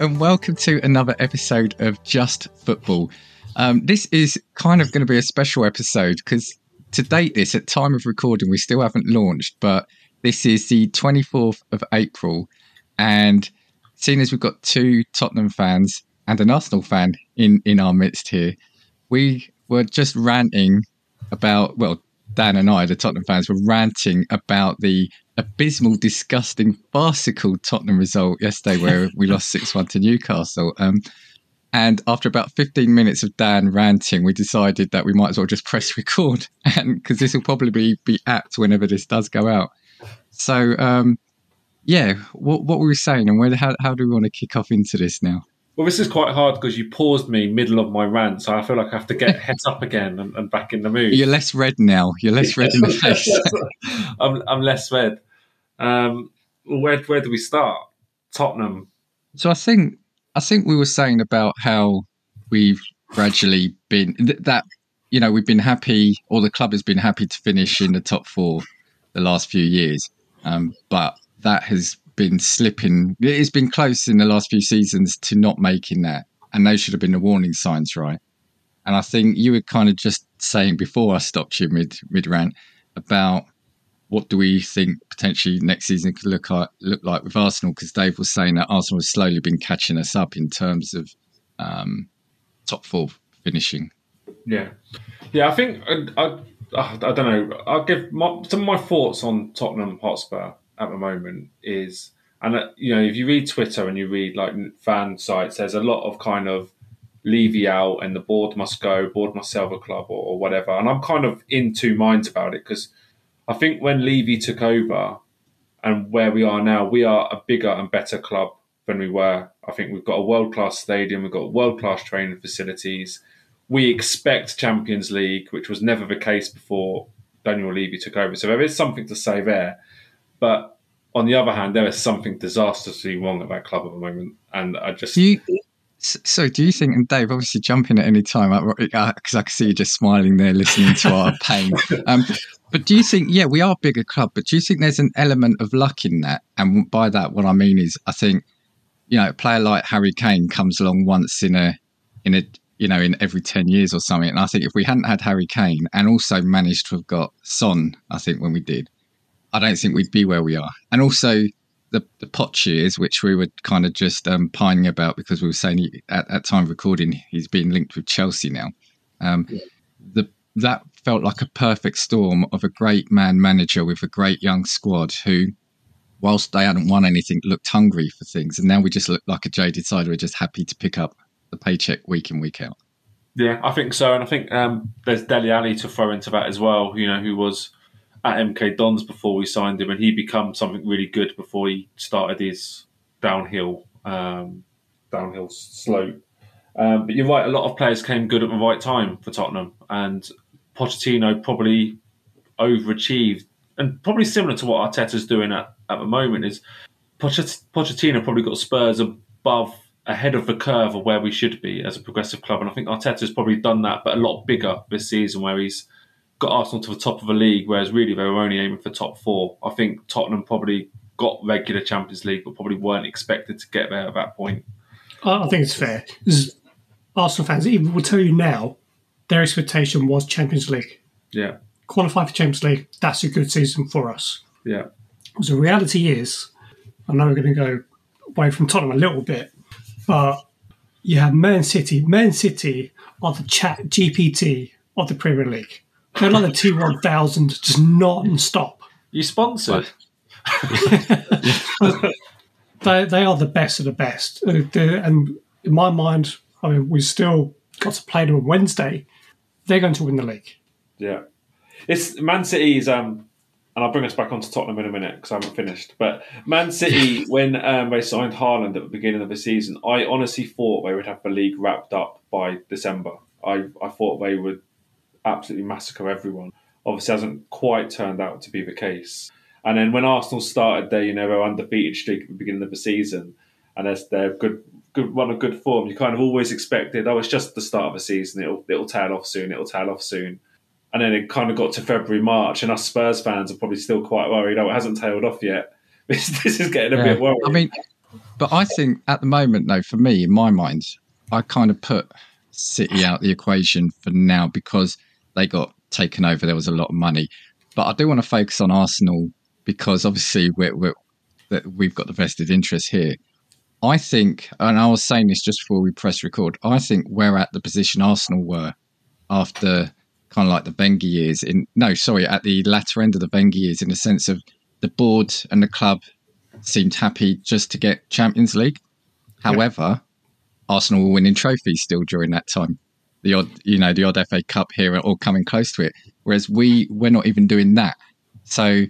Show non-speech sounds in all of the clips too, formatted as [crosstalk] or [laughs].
And welcome to another episode of Just Football. Um, this is kind of going to be a special episode because to date, this at time of recording, we still haven't launched, but this is the 24th of April. And seeing as we've got two Tottenham fans and an Arsenal fan in, in our midst here, we were just ranting about, well, Dan and I, the Tottenham fans, were ranting about the abysmal, disgusting, farcical Tottenham result yesterday where [laughs] we lost 6 1 to Newcastle. Um, and after about 15 minutes of Dan ranting, we decided that we might as well just press [laughs] record because this will probably be, be apt whenever this does go out. So, um, yeah, what, what were we saying and where, how, how do we want to kick off into this now? Well, this is quite hard because you paused me middle of my rant, so I feel like I have to get [laughs] head up again and, and, back in the mood. You're less red now. You're less red in the [laughs] face. I'm, I'm less red. Um, where where do we start? Tottenham. So I think I think we were saying about how we've gradually been that you know we've been happy, or the club has been happy to finish in the top four the last few years, um, but that has been slipping. It's been close in the last few seasons to not making that, and those should have been the warning signs, right? And I think you were kind of just saying before I stopped you mid mid rant about what do we think potentially next season could look like, look like with Arsenal? Because Dave was saying that Arsenal has slowly been catching us up in terms of um, top four finishing. Yeah, yeah. I think I, I, I don't know. I'll give my, some of my thoughts on Tottenham Hotspur at the moment is, and uh, you know, if you read Twitter and you read like fan sites, there's a lot of kind of Levy out and the board must go, board must sell the club or, or whatever. And I'm kind of in two minds about it because I think when Levy took over and where we are now, we are a bigger and better club than we were. I think we've got a world class stadium, we've got world class training facilities. We expect Champions League, which was never the case before Daniel Levy took over. So there is something to say there. But on the other hand, there is something disastrously wrong at that club at the moment. And I just. You, so, do you think, and Dave, obviously jump in at any time, because I can see you just smiling there, listening to our [laughs] pain. Um, but do you think, yeah, we are a bigger club, but do you think there's an element of luck in that? And by that, what I mean is, I think, you know, a player like Harry Kane comes along once in a, in a, you know, in every 10 years or something. And I think if we hadn't had Harry Kane and also managed to have got Son, I think when we did, I don't think we'd be where we are. And also, the, the Poch years, which we were kind of just um, pining about because we were saying he, at, at time of recording he's being linked with Chelsea now. Um, yeah. The that felt like a perfect storm of a great man manager with a great young squad who, whilst they hadn't won anything, looked hungry for things, and now we just look like a jaded side. We're just happy to pick up the paycheck week in week out. Yeah, I think so, and I think um, there's Dele Alli to throw into that as well. You know, who was at MK Dons before we signed him, and he become something really good before he started his downhill um, downhill slope. Um, but you're right, a lot of players came good at the right time for Tottenham, and Pochettino probably overachieved, and probably similar to what Arteta's doing at, at the moment is Pochettino probably got Spurs above ahead of the curve of where we should be as a progressive club, and I think Arteta's probably done that, but a lot bigger this season, where he's got Arsenal to the top of the league, whereas really they were only aiming for top four. I think Tottenham probably got regular Champions League, but probably weren't expected to get there at that point. I think it's fair. Arsenal fans even will tell you now their expectation was Champions League. Yeah. Qualify for Champions League, that's a good season for us. Yeah. So the reality is, I know we're going to go away from Tottenham a little bit, but you have Man City. Man City are the chat GPT of the Premier League. They're like the T1000, just non-stop. You sponsored? [laughs] they, they are the best of the best. And in my mind, I mean, we still got to play them on Wednesday. They're going to win the league. Yeah. It's Man City's, um, and I'll bring us back onto Tottenham in a minute because I haven't finished. But Man City, [laughs] when um, they signed Haaland at the beginning of the season, I honestly thought they would have the league wrapped up by December. I, I thought they would absolutely massacre everyone. Obviously, hasn't quite turned out to be the case. And then when Arsenal started their, you know, their undefeated streak at the beginning of the season, and as their good, good run of good form, you kind of always expected, oh, it's just the start of the season. It'll it'll tail off soon. It'll tail off soon. And then it kind of got to February, March, and us Spurs fans are probably still quite worried. Oh, it hasn't tailed off yet. [laughs] This, this is getting a yeah. bit worrying. I mean, But I think at the moment, though, for me, in my mind, I kind of put City out the equation for now because they got taken over. There was a lot of money, but I do want to focus on Arsenal because obviously we're, we're that we've got the vested interest here. I think, and I was saying this just before we press record. I think we're at the position Arsenal were after kind of like the Wenger years. In no, sorry, at the latter end of the Wenger years, in the sense of the board and the club seemed happy just to get Champions League. However, Arsenal were winning trophies still during that time. The odd, you know, the odd FA Cup here or coming close to it. Whereas we we're not even doing that. So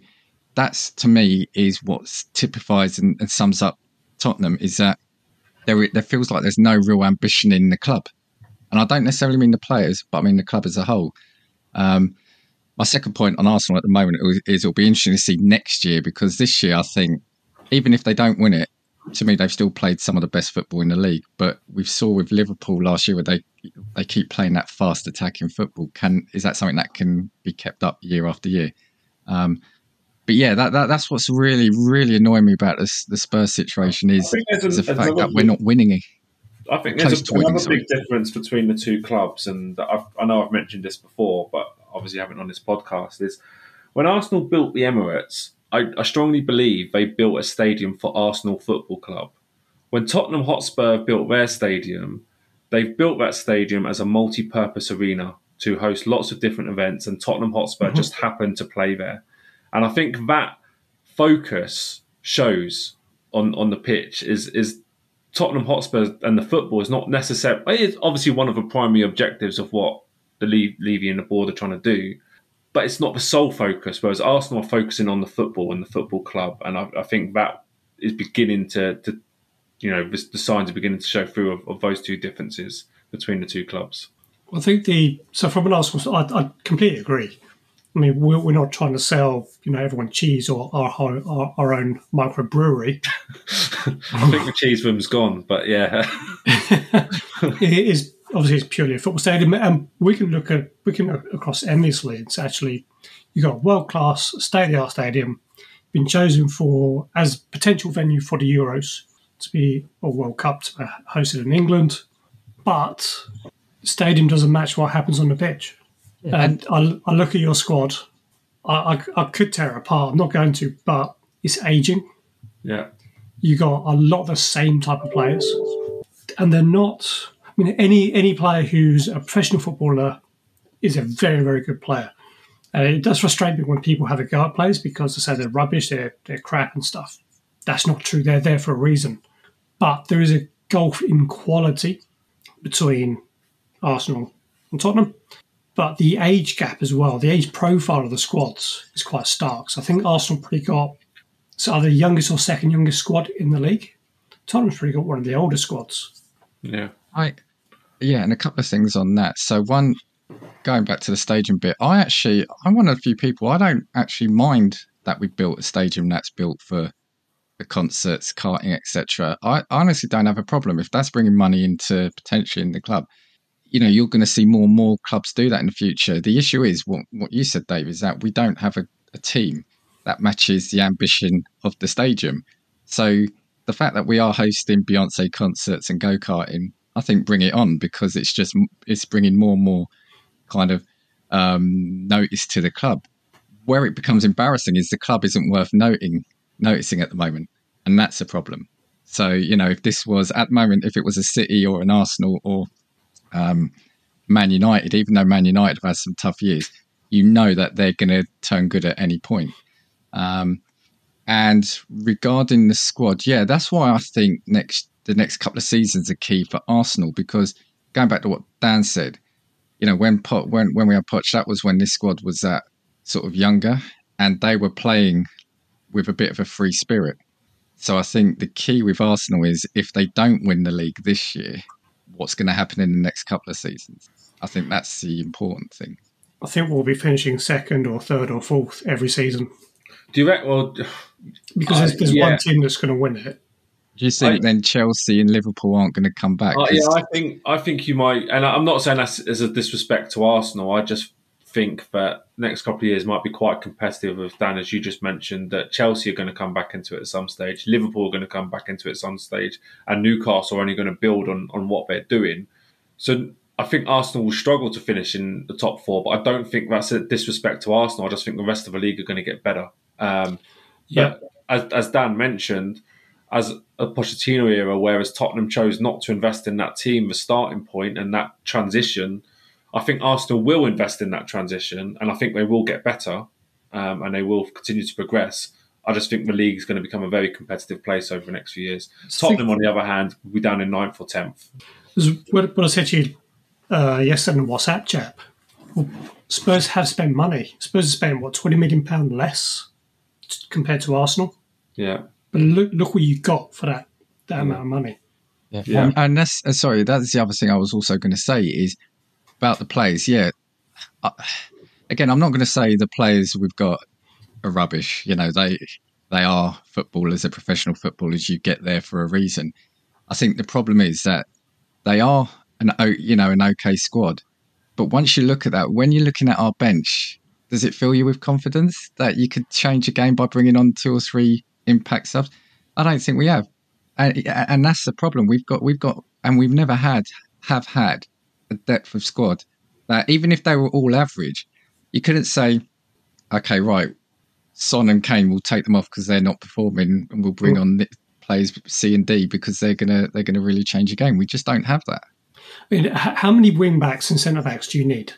that's to me is what typifies and, and sums up Tottenham is that there there feels like there's no real ambition in the club, and I don't necessarily mean the players, but I mean the club as a whole. Um, my second point on Arsenal at the moment is it'll be interesting to see next year because this year I think even if they don't win it, to me they've still played some of the best football in the league. But we saw with Liverpool last year where they they keep playing that fast attacking football. Can is that something that can be kept up year after year? Um, but yeah, that, that that's what's really really annoying me about this the Spurs situation is, is the fact that we're not winning it. I think there's a, another winning, big difference between the two clubs, and I've, i know I've mentioned this before, but obviously haven't on this podcast. Is when Arsenal built the Emirates, I, I strongly believe they built a stadium for Arsenal Football Club. When Tottenham Hotspur built their stadium, they've built that stadium as a multi-purpose arena to host lots of different events, and Tottenham Hotspur mm-hmm. just happened to play there. And I think that focus shows on on the pitch is is Tottenham Hotspur and the football is not necessarily it's obviously one of the primary objectives of what the Levy and the board are trying to do, but it's not the sole focus. Whereas Arsenal are focusing on the football and the football club, and I, I think that is beginning to, to you know, the, the, signs are beginning to show through of, of, those two differences between the two clubs. I think the so from an Arsenal, I, I completely agree. I mean, we're, we're not trying to sell, you know, everyone cheese or our our, our own microbrewery. [laughs] I think the cheese room's gone, but yeah, [laughs] it is obviously it's purely a football stadium, and we can look at we can look across endlessly. It's actually you've got a world class state of the art stadium, been chosen for as potential venue for the Euros to be a World Cup to be hosted in England, but stadium doesn't match what happens on the pitch. Yeah. And I, I, look at your squad. I, I, I, could tear it apart. I'm not going to, but it's aging. Yeah. You got a lot of the same type of players, and they're not. I mean, any any player who's a professional footballer is a very very good player. And it does frustrate me when people have a go at players because they say they're rubbish, they're they're crap and stuff. That's not true. They're there for a reason. But there is a gulf in quality between Arsenal and Tottenham but the age gap as well, the age profile of the squads is quite stark. So I think Arsenal pretty got so either the youngest or second youngest squad in the league. Tottenham's pretty got one of the older squads. Yeah, I yeah, and a couple of things on that. So one, going back to the stadium bit, I actually I'm one of the few people I don't actually mind that we built a stadium that's built for the concerts, karting, etc. I honestly don't have a problem if that's bringing money into potentially in the club you know you're going to see more and more clubs do that in the future. The issue is what what you said, Dave, is that we don't have a, a team that matches the ambition of the stadium. So the fact that we are hosting Beyonce concerts and go karting, I think bring it on because it's just it's bringing more and more kind of um, notice to the club. Where it becomes embarrassing is the club isn't worth noting noticing at the moment, and that's a problem. So you know, if this was at the moment, if it was a City or an Arsenal or um, Man United, even though Man United have had some tough years, you know that they're going to turn good at any point. Um, and regarding the squad, yeah, that's why I think next the next couple of seasons are key for Arsenal because going back to what Dan said, you know, when Poch, when when we had Poch, that was when this squad was that sort of younger, and they were playing with a bit of a free spirit. So I think the key with Arsenal is if they don't win the league this year, what's going to happen in the next couple of seasons. I think that's the important thing. I think we'll be finishing second or third or fourth every season. Do you reckon? Well, because there's, there's yeah. one team that's going to win it. Do you think I, then Chelsea and Liverpool aren't going to come back? Uh, yeah, I think I think you might, and I'm not saying that as a disrespect to Arsenal. I just think that next couple of years might be quite competitive with Dan, as you just mentioned, that Chelsea are going to come back into it at some stage, Liverpool are going to come back into it at some stage, and Newcastle are only going to build on, on what they're doing. So I think Arsenal will struggle to finish in the top four, but I don't think that's a disrespect to Arsenal. I just think the rest of the league are going to get better. Um, Yeah. as, as Dan mentioned, as a Pochettino era, whereas Tottenham chose not to invest in that team, the starting point and that transition, I think Arsenal will invest in that transition, and I think they will get better, um, and they will continue to progress. I just think the league is going to become a very competitive place over the next few years. Tottenham, on the other hand, will be down in ninth or tenth. Because What, what I said to you uh, yesterday in the WhatsApp chat, well, Spurs have spent money. Spurs have spent, what, £20 million less t- compared to Arsenal? Yeah, But look, look what you got for that, that amount of money. Yeah, Yeah. And, and that's uh, sorry. That's the other thing I was also going to say is about the players. Yeah, I, again, I'm not going to say the players we've got are rubbish. You know, they they are footballers, they're professional footballers. You get there for a reason. I think the problem is that they are an you know an okay squad, but once you look at that, when you're looking at our bench, does it fill you with confidence that you could change a game by bringing on two or three impact subs? I don't think we have and, and that's the problem we've got we've got and we've never had have had a depth of squad that even if they were all average you couldn't say okay right son and kane will take them off because they're not performing and we'll bring on the players c and d because they're gonna they're gonna really change the game we just don't have that I mean, how many wing backs and centre backs do you need?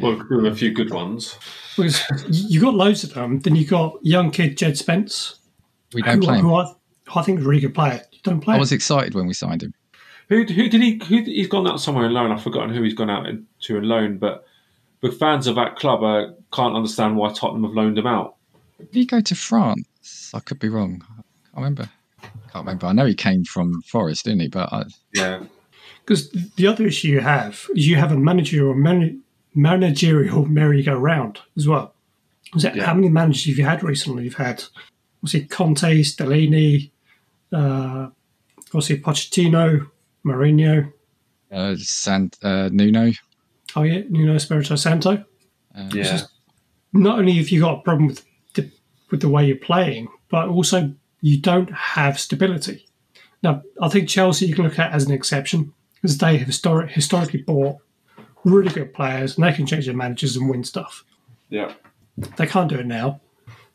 well, there are a few good ones. Because you got loads of them. Then you got young kid Jed Spence, we don't who, play him. who I, who I think is a really good player. You don't play. i him. was excited when we signed him Who, who did he? Who he's gone out somewhere on loan? I've forgotten who he's gone out to on loan, but the fans of that club uh, can't understand why Tottenham have loaned him out. did he go to france i could be wrong i can't remember can't remember i know he came from forest didn't he but I, Yeah, Because the other issue you have is you have a managerial man, managerial merry-go-round as well. Is that, Yeah. How many managers have you had recently? You've had, obviously, Conte, Stellini, uh, obviously Pochettino, Mourinho. uh, Sant, uh, nuno Oh yeah, Nuno Espirito Santo. uh, yeah, Not only have you got a problem with the, with the way you're playing, but also you don't have stability. Now, I think Chelsea you can look at as an exception because they have historic, historically bought really good players and they can change their managers and win stuff. yeah. They can't do it now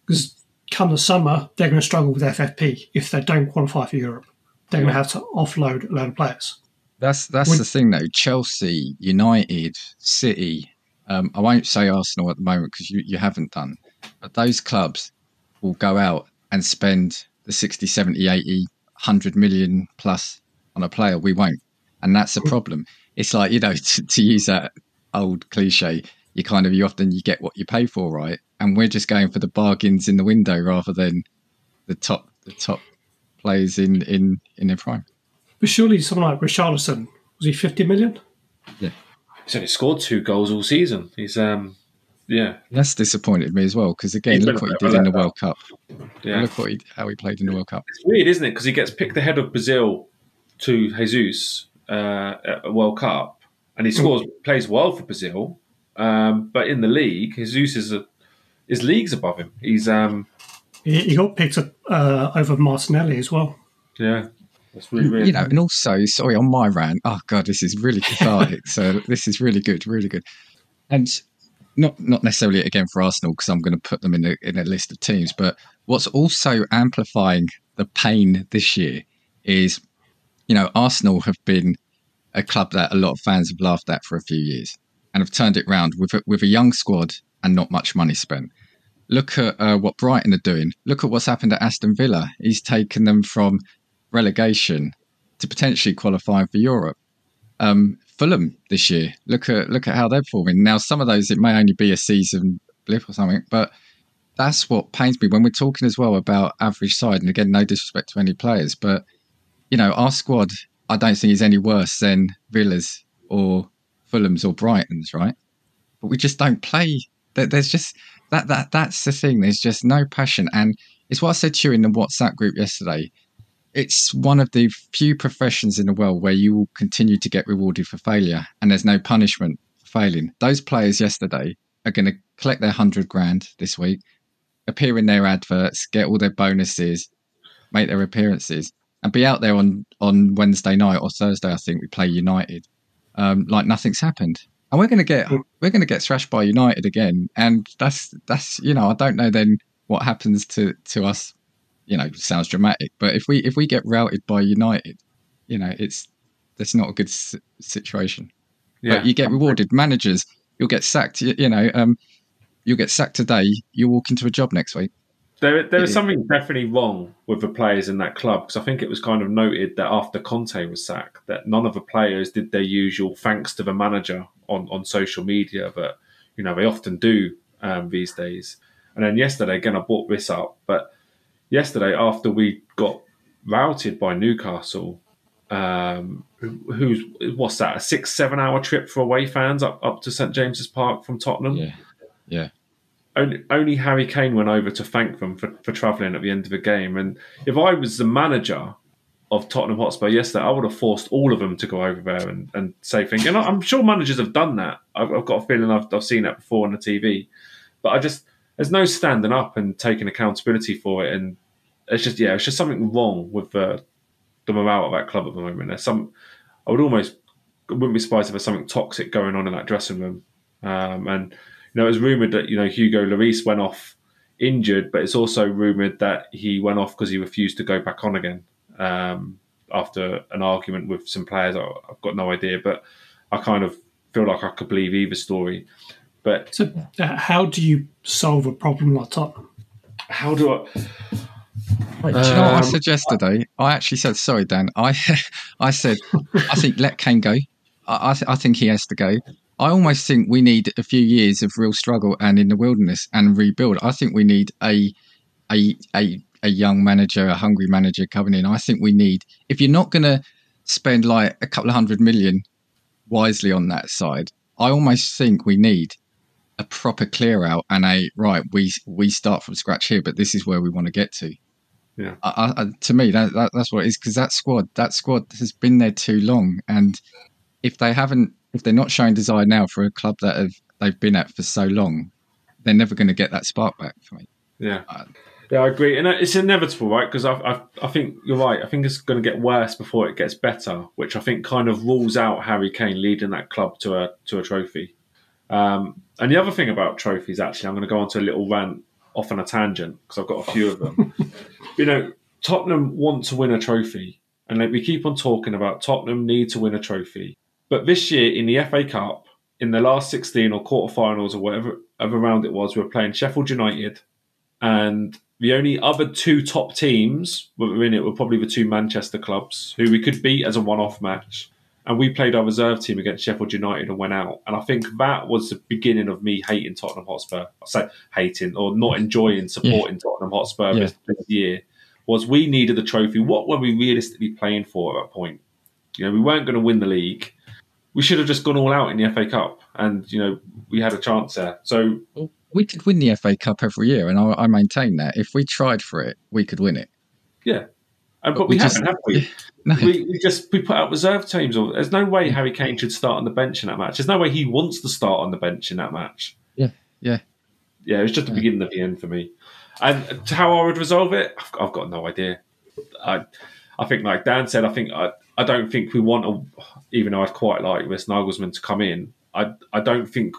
because come the summer they're going to struggle with FFP if they don't qualify for Europe. They're going to have to offload a load of players. That's that's Would- the thing though. Chelsea, United, City. Um, I won't say Arsenal at the moment because you, you haven't done, but those clubs will go out and spend the 60, 70, 80, 100 million plus on a player. We won't. And that's a problem. It's like, you know, [laughs] to, to use that old cliche, you kind of, you often, you get what you pay for, right? And we're just going for the bargains in the window rather than the top, the top players in, in, in their prime. But surely someone like Richarlison, was he 50 million? Yeah, He's only scored two goals all season. He's um, yeah, That's disappointed me as well because again, He's look what he did in the World Cup. yeah. Look what he, how he played in the World Cup. It's weird, isn't it? Because he gets picked ahead of Brazil to Jesus uh, at a World Cup, and he scores, plays well for Brazil. Um, but in the league, Jesus is a, his league's above him. He's um, He, he got picked up uh, over Martinelli as well. yeah, that's really weird. You know, and also, sorry, on my rant. Oh god, this is really cathartic. so this is really good, really good, and not not necessarily again for Arsenal because I'm going to put them in a in a list of teams. But what's also amplifying the pain this year is, you know, Arsenal have been a club that a lot of fans have laughed at for a few years and have turned it round with a, with a young squad and not much money spent. Look at uh, what Brighton are doing. Look at what's happened at Aston Villa. He's taken them from relegation to potentially qualifying for Europe. Um, Fulham this year. Look at look at how they're performing. Now, some of those it may only be a season blip or something, but that's what pains me when we're talking as well about average side. And again, no disrespect to any players, but you know, our squad I don't think is any worse than Villa's or Fulham's or Brighton's, right? But we just don't play. There- There's just that that that's the thing. There's just no passion, and it's what I said to you in the WhatsApp group yesterday. It's one of the few professions in the world where you will continue to get rewarded for failure, and there's no punishment for failing. Those players yesterday are going to collect their hundred grand this week, appear in their adverts, get all their bonuses, make their appearances, and be out there on on Wednesday night or Thursday. I think we play United, um, like nothing's happened, and we're going to get we're going to get thrashed by United again, and that's that's you know I don't know then what happens to to us. You know, sounds dramatic, but if we if we get routed by United, you know, it's that's not a good s- situation. Yeah, But you get rewarded. Managers, you'll get sacked. You, you know, um, you'll get sacked today. You walk into a job next week. There, there is Yeah. something definitely wrong with the players in that club because I think it was kind of noted that after Conte was sacked, that none of the players did their usual thanks to the manager on, on social media, but you know they often do um, these days. And then yesterday, again, I brought this up, but yesterday after we got routed by Newcastle, um, who- who's what's that? A six seven hour trip for away fans up up to St James's Park from Tottenham Yeah, yeah. Only, only Harry Kane went over to thank them for, for travelling at the end of the game. And if I was the manager of Tottenham Hotspur yesterday, I would have forced all of them to go over there and, and say things. And I'm sure managers have done that. I've, I've got a feeling I've, I've seen that before on the TV. But I just, there's no standing up and taking accountability for it. And it's just, yeah, it's just something wrong with the, the morale of that club at the moment. There's some, I would almost, wouldn't be surprised if there's something toxic going on in that dressing room. Um, and know, it was rumored that you know Hugo Lloris went off injured, but it's also rumored that he went off because he refused to go back on again um, after an argument with some players. I- I've got no idea, but I kind of feel like I could believe either story. But So, uh, how do you solve a problem like Tottenham? how do I? Do you know what I Um, said yesterday? I actually said, sorry, Dan. I [laughs] I said, I think let Kane go. I I, th- I think he has to go. I almost think we need a few years of real struggle and in the wilderness and rebuild. I think we need a a a a young manager, a hungry manager coming in. I think we need if you're not going to spend like a couple of hundred million wisely on that side, I almost think we need a proper clear out and a right. We we start from scratch here, but this is where we want to get to. Yeah. I, I, to me, that, that that's what it is because that squad, that squad has been there too long, and if they haven't, if they're not showing desire now for a club that have they've been at for so long, they're never going to get that spark back for me. Yeah, Uh, yeah, I agree, and it's inevitable, right? Because I, I, I think you're right. I think it's going to get worse before it gets better, which I think kind of rules out Harry Kane leading that club to a to a trophy. Um, and the other thing about trophies, actually, I'm going to go on to a little rant off on a tangent because I've got a few of them. [laughs] you know, Tottenham want to win a trophy, and like, we keep on talking about Tottenham need to win a trophy. But this year in the FA Cup, in the last 16 or quarterfinals or whatever, whatever round it was, we were playing Sheffield United, and the only other two top teams that were in it were probably the two Manchester clubs who we could beat as a one-off match. And we played our reserve team against Sheffield United and went out. And I think that was the beginning of me hating Tottenham Hotspur. I say hating or not enjoying supporting Tottenham Hotspur Yeah. this, this year. Was we needed the trophy. What were we realistically playing for at that point? You know, we weren't going to win the league. We should have just gone all out in the FA Cup, and you know, we had a chance there. So we could win the FA Cup every year, and I, I maintain that if we tried for it, we could win it. yeah, and, but, But we, we just- haven't, have we? [laughs] No, we, we just we put out reserve teams. Or there's no way Harry Kane should start on the bench in that match. There's no way he wants to start on the bench in that match. Yeah, yeah. yeah. It was just the Yeah. beginning of the end for me. And to how I would resolve it, I've, I've got no idea. I I think, like Dan said, I think I, I don't think we want a. Even though I'd quite like Wes Nagelsmann to come in, I I don't think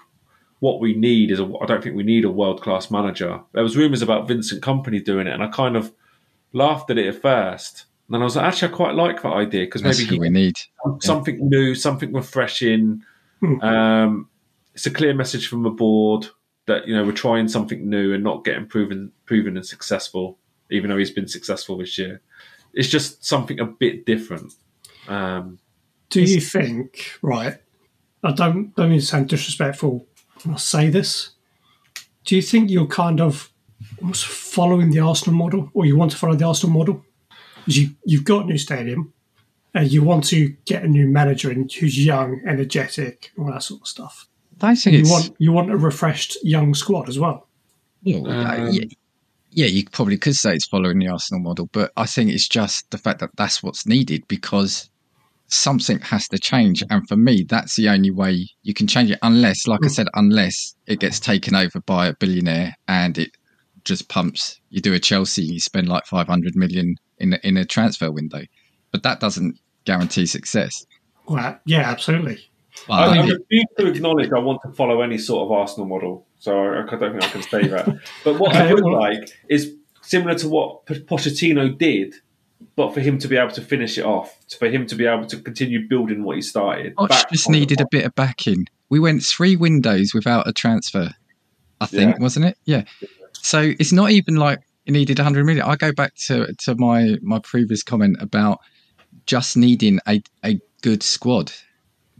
what we need is a. I don't think we need a world class manager. There was rumours about Vincent Kompany doing it, and I kind of laughed at it at first. And then I was like, actually, I quite like that idea because maybe he we need. something new, something refreshing. Hmm. Um, it's a clear message from the board that you know we're trying something new and not getting proven proven and successful, even though he's been successful this year. It's just something a bit different. Um, Do you think, right? I don't, don't mean to sound disrespectful when I say this. Do you think you're kind of almost following the Arsenal model, or you want to follow the Arsenal model? Because you, you've got a new stadium, and you want to get a new manager in who's young, energetic, all that sort of stuff. I think You want you want a refreshed young squad as well. Well, Um, yeah, yeah, you probably could say it's following the Arsenal model, but I think it's just the fact that that's what's needed because something has to change. And for me, that's the only way you can change it, unless, like I Mm. said, unless it gets taken over by a billionaire and it just pumps. You do a Chelsea, you spend like 500 million in a, in a transfer window, but that doesn't guarantee success. Well, yeah, absolutely. But I, I maybe- refuse to acknowledge I want to follow any sort of Arsenal model, so I, I don't think I can say that. But what I would like is similar to what P- Pochettino did, but for him to be able to finish it off, for him to be able to continue building what he started. Poch just needed a bit of backing. We went three windows without a transfer, I think, Yeah. wasn't it? Yeah. So it's not even like it needed 100 million. I go back to to my my previous comment about just needing a, a good squad,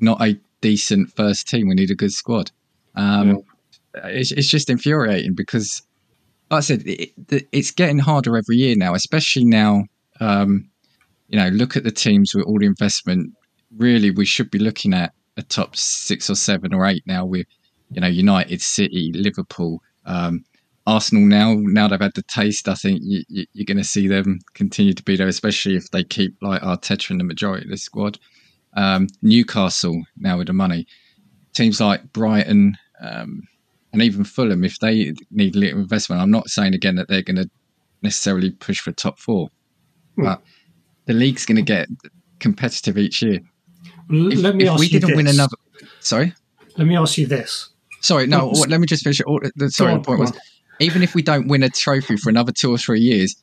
not a decent first team. We need a good squad. Um, it's, it's just infuriating because, like I said, it, it, it's getting harder every year now, especially now. Um, you know, look at the teams with all the investment. Really, we should be looking at a top six or seven or eight now with, you know, United, City, Liverpool, um, Arsenal. Now, now they've had the taste. I think you, you, you're going to see them continue to be there, especially if they keep like Arteta in the majority of the squad. Um, Newcastle now with the money. Teams like Brighton um, and even Fulham, if they need a little investment, I'm not saying again that they're going to necessarily push for top four. Hmm. but the league's going to get competitive each year. L- If, let me if ask we you didn't this. win another, sorry, Let me ask you this. sorry, no. Well, what- oh, let me just finish. it. All- the- Sorry, Go the on, point was, even if we don't win a trophy for another two or three years,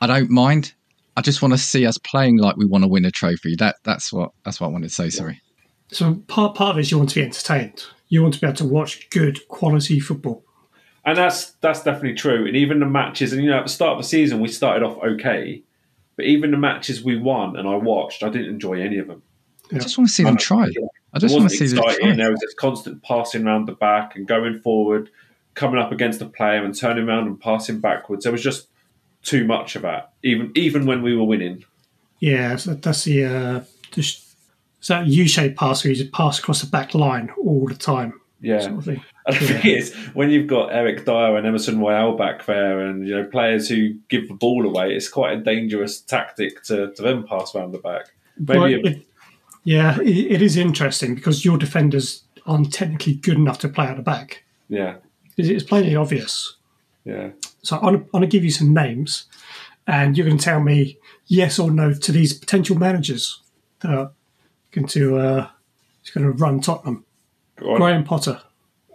I don't mind. I just want to see us playing like we want to win a trophy. That that's what that's what I wanted to say. Sorry. So part part of it is you want to be entertained. You want to be able to watch good quality football. And that's that's definitely true. And even the matches, and you know, at the start of the season, we started off okay, but even the matches we won and I watched, I didn't enjoy any of them. I just want to see them try. I just want to wasn't see them exciting. try. There was this constant passing around the back and going forward, coming up against the player and turning around and passing backwards. There was just too much of that, even even when we were winning. Yeah, so that's the uh, just it's that U-shaped pass where you just pass across the back line all the time. Yeah. Sort of thing. [laughs] And the thing is, when you've got Eric Dier and Emerson Royal back there, and you know players who give the ball away, it's quite a dangerous tactic to, to then pass around the back. Maybe Well, it, yeah, it, it is interesting because your defenders aren't technically good enough to play out the back. yeah, It's, it's plainly obvious. yeah. So I'm, I'm going to give you some names, and you're going to tell me yes or no to these potential managers that are going to uh, going to run Tottenham. Go on. Graham Potter.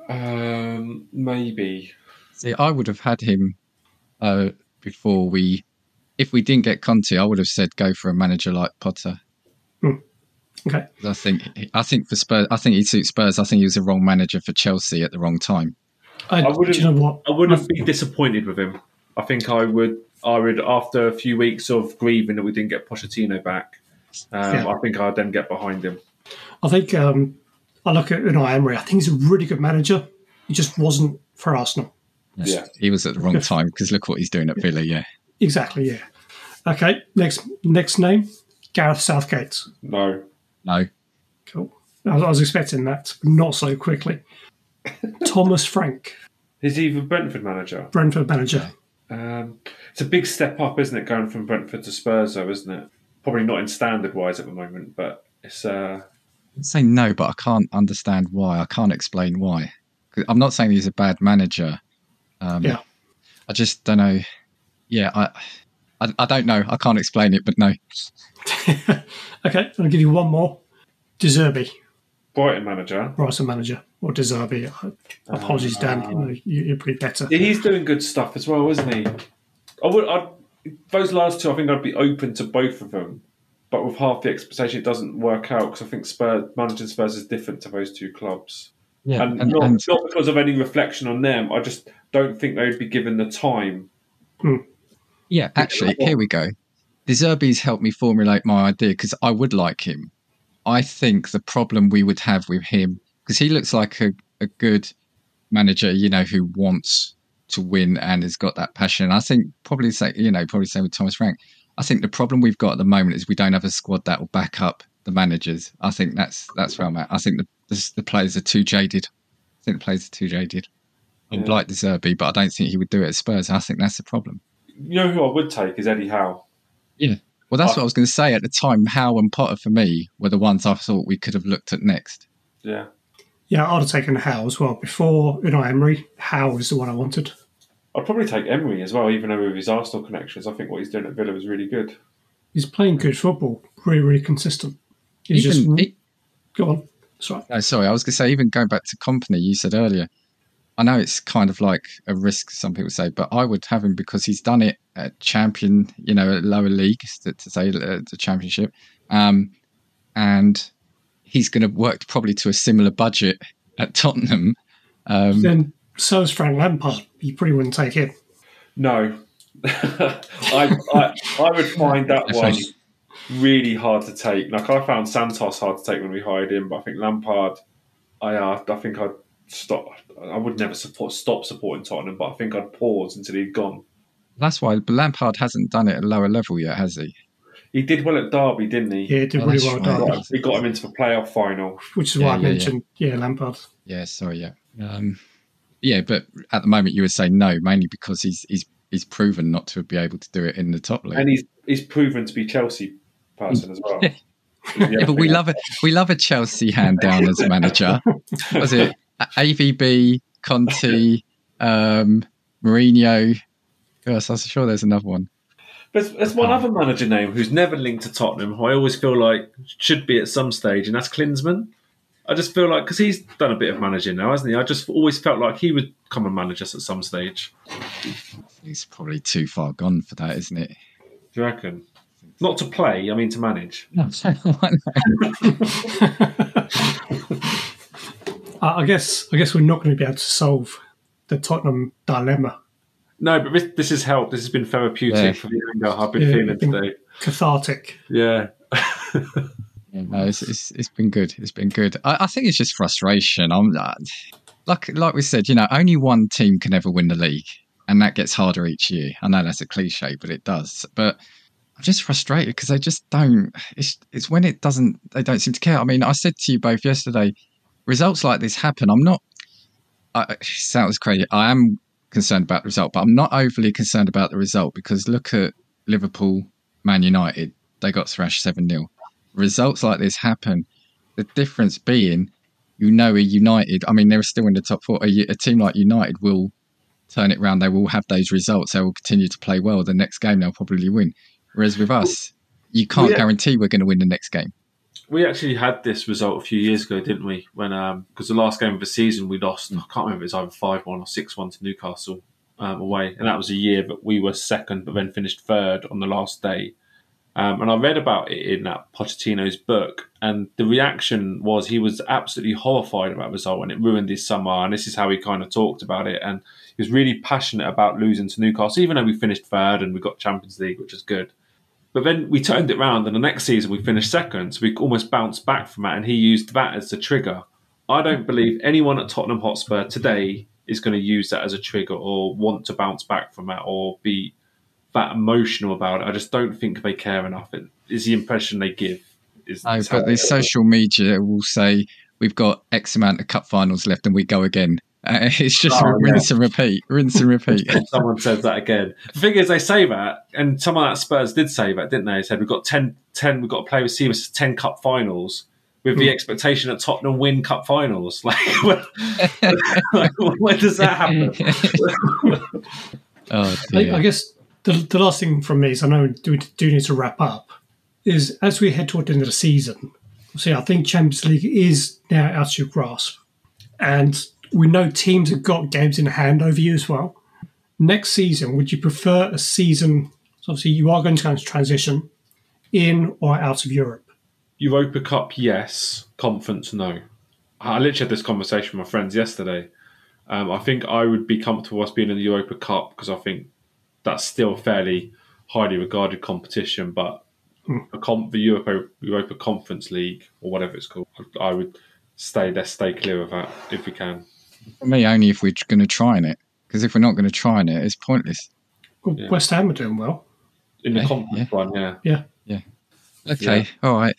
Um, maybe. See, I would have had him uh, before we. If we didn't get Conte, I would have said go for a manager like Potter. Okay, I think I think for Spurs, I think he suits Spurs. I think he was the wrong manager for Chelsea at the wrong time. I, I wouldn't- do you know what? I wouldn't be disappointed with him. I think I would. I would after a few weeks of grieving that we didn't get Pochettino back. Um, Yeah. I think I'd then get behind him. I think um, I look at Unai Emery. I think he's a really good manager. He just wasn't for Arsenal. Yeah. He was at the wrong time because look what he's doing at Villa. Yeah, Exactly. Yeah. Okay. Next next name, Gareth Southgate. No, no, Cool. I was, I was expecting that, but not so quickly. [laughs] Thomas Frank, is he the Brentford manager? Brentford manager. Um, it's a big step up, isn't it, going from Brentford to Spurs, though, isn't it? Probably not in standard wise at the moment, but it's. Uh, I'd say no, but I can't understand why. I can't explain why. I'm not saying he's a bad manager. Um, Yeah. I just don't know. Yeah, I, I, I don't know. I can't explain it, but no. [laughs] okay, I'm going to give you one more. De Zerbi, Brighton manager. Brighton manager, or De Zerbi. Apologies, Dan. You know, you're pretty better. Yeah, he's doing good stuff as well, isn't he? I would. I'd, those last two, I think I'd be open to both of them, but with half the expectation, it doesn't work out because I think Spurs managing Spurs is different to those two clubs, Yeah, and, and, not, and not because of any reflection on them. I just don't think they'd be given the time. Hmm. yeah, actually, here we go. De Zerbi's helped me formulate my idea because I would like him. I think the problem we would have with him because he looks like a, a good manager, you know, who wants to win and has got that passion. I think probably say, you know, probably same with Thomas Frank. I think the problem we've got at the moment is we don't have a squad that will back up the managers. I think that's that's where I'm at. I think the the, the players are too jaded. I think the players are too jaded. I would Yeah. like De Zerbi, but I don't think he would do it at Spurs. I think that's the problem. You know who I would take is Eddie Howe. Yeah. Well, that's what I was going to say at the time. Howe and Potter for me were the ones I thought we could have looked at next. Yeah. Yeah, I'd have taken Howe as well. Before Unai Emery, Howe is the one I wanted. I'd probably take Emery as well, even though with his Arsenal connections, I think what he's doing at Villa is really good. He's playing good football, really, really consistent. He's Even, just e- go on. Sorry. no, sorry, I was going to say, even going back to Kompany, you said earlier, I know it's kind of like a risk, some people say, but I would have him because he's done it at champion, you know, at lower leagues, to, to say uh, the championship. Um, and he's going to work probably to a similar budget at Tottenham. Um, Then so is Frank Lampard. You probably wouldn't take him. No. [laughs] I, I I would find that one really hard to take. Like I found Santos hard to take when we hired him, but I think Lampard, I uh, I think I'd stop. I would never support stop supporting Tottenham, but I think I'd pause until he'd gone. that's why Lampard hasn't done it at lower level yet, has he? He did well at Derby, didn't he? Yeah, he did Oh, really well, right. Derby, Got- He got him into the playoff final. which is Yeah, why I yeah, yeah. mentioned, yeah, Lampard. Yeah, sorry, yeah. Um, yeah, but at the moment you would say no, mainly because he's he's he's proven not to be able to do it in the top league. And he's he's proven to be Chelsea person as well. [laughs] yeah, but we love it. We love a Chelsea hand down as a manager. [laughs] Was it AVB, Conte, um, Mourinho? Yes, I'm sure there's another one. There's, there's one other manager name who's never linked to Tottenham who I always feel like should be at some stage, and that's Klinsmann. I just feel like because he's done a bit of managing now, hasn't he? I just always felt like he would come and manage us at some stage. He's probably too far gone for that, isn't it? Do you reckon? Not to play, I mean to manage. [laughs] I I guess I guess we're not going to be able to solve the Tottenham dilemma. No, but this, this has helped. This has been therapeutic Yeah. for the anger I've been Yeah, feeling I think- today. Cathartic. Yeah. [laughs] Yeah, no, it's, it's it's been good. It's been good. I, I think it's just frustration. I'm uh, like like we said, you know, only one team can ever win the league, and that gets harder each year. I know that's a cliche, but it does. But I'm just frustrated because they just don't. It's it's when it doesn't. They don't seem to care. I mean, I said to you both yesterday, results like this happen. I'm not. I, it sounds crazy. I am concerned about the result, but I'm not overly concerned about the result because look at Liverpool, Man United. They got thrashed seven 0 results like this happen. The difference being, you know, a United. I mean, they're still in the top four. A, a team like United will turn it around. They will have those results. They will continue to play well. The next game they'll probably win. Whereas with us, you can't Yeah. guarantee we're going to win the next game. We actually had this result a few years ago, didn't we? When because the last game of the season we lost, I can't remember if it was either five one or six one to Newcastle um, away, and that was a year that we were second, but then finished third on the last day. Um, and I read about it in that Pochettino's book, and the reaction was he was absolutely horrified about the result, and it ruined his summer. And this is how he kind of talked about it, and he was really passionate about losing to Newcastle, even though we finished third and we got Champions League, which is good. But then we turned it round, and the next season we finished second. So we almost bounced back from that, and he used that as the trigger. I don't believe anyone at Tottenham Hotspur today is going to use that as a trigger or want to bounce back from that or be that emotional about it. I just don't think they care enough. It is the impression they give. Is, No, is but the they- social media will say we've got X amount of cup finals left and we go again. Uh, [laughs] it's just Oh, rinse and repeat, rinse and repeat. [laughs] Someone says that again. The thing is, they say that, and some of that Spurs did say that, didn't they? They said we've got 10, 10 we've got to play with Seamus 10 cup finals with the expectation that Tottenham win cup finals. [laughs] Like, when, like, when does that happen? oh, I. I guess the, the last thing from me is I know we do, need to wrap up. Is as we head toward the end of the season, see, I think Champions League is now out of your grasp, and we know teams have got games in hand over you as well. Next season, would you prefer a season? So obviously, you are going to go into transition in or out of Europe. Europa Cup, yes. Conference, no. I literally had this conversation with my friends yesterday. Um, I think I would be comfortable us being in the Europa Cup because I think that's still a fairly highly regarded competition. But a comp, the Europa, Europa Conference League or whatever it's called, I would stay. Let's stay clear of that if we can. For me, only if we're going to try in it. Because if we're not going to try in it, it's pointless. Well, Yeah. West Ham are doing well. In the Yeah, conference one, yeah. Yeah, Okay, all right.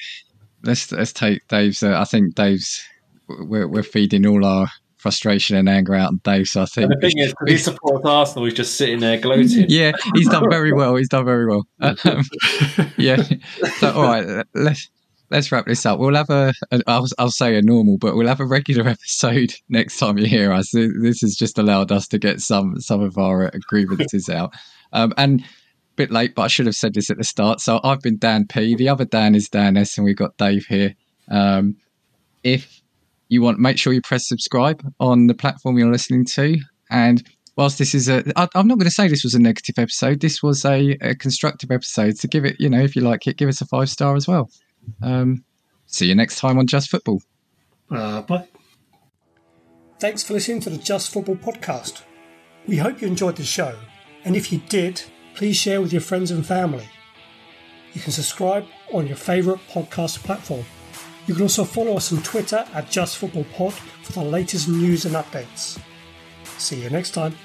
Let's let's take Dave's. Uh, I think Dave's. We're we're feeding all our frustration and anger out on Dave. So I think And the thing is, he supports Arsenal, he's just sitting there gloating. yeah, he's done very well. He's done very well. [laughs] Um, yeah. So all right, let's let's wrap this up. We'll have a, a I'll, I'll say a normal, but we'll have a regular [laughs] episode next time you hear us. This has just allowed us to get some some of our grievances [laughs] out. Um, and a bit late, but I should have said this at the start. So I've been Dan P. The other Dan is Dan S, and we've got Dave here. Um, if you want, make sure you press subscribe on the platform you're listening to. And whilst this is a, I, I'm not going to say this was a negative episode. This was a, a constructive episode. So give it, you know, if you like it, give us a five star as well. Um, see you next time on Just Football. Uh, bye. Thanks for listening to the Just Football podcast. We hope you enjoyed the show, and if you did, please share with your friends and family. You can subscribe on your favourite podcast platform. You can also follow us on Twitter at Just Football Pod for the latest news and updates. See you next time.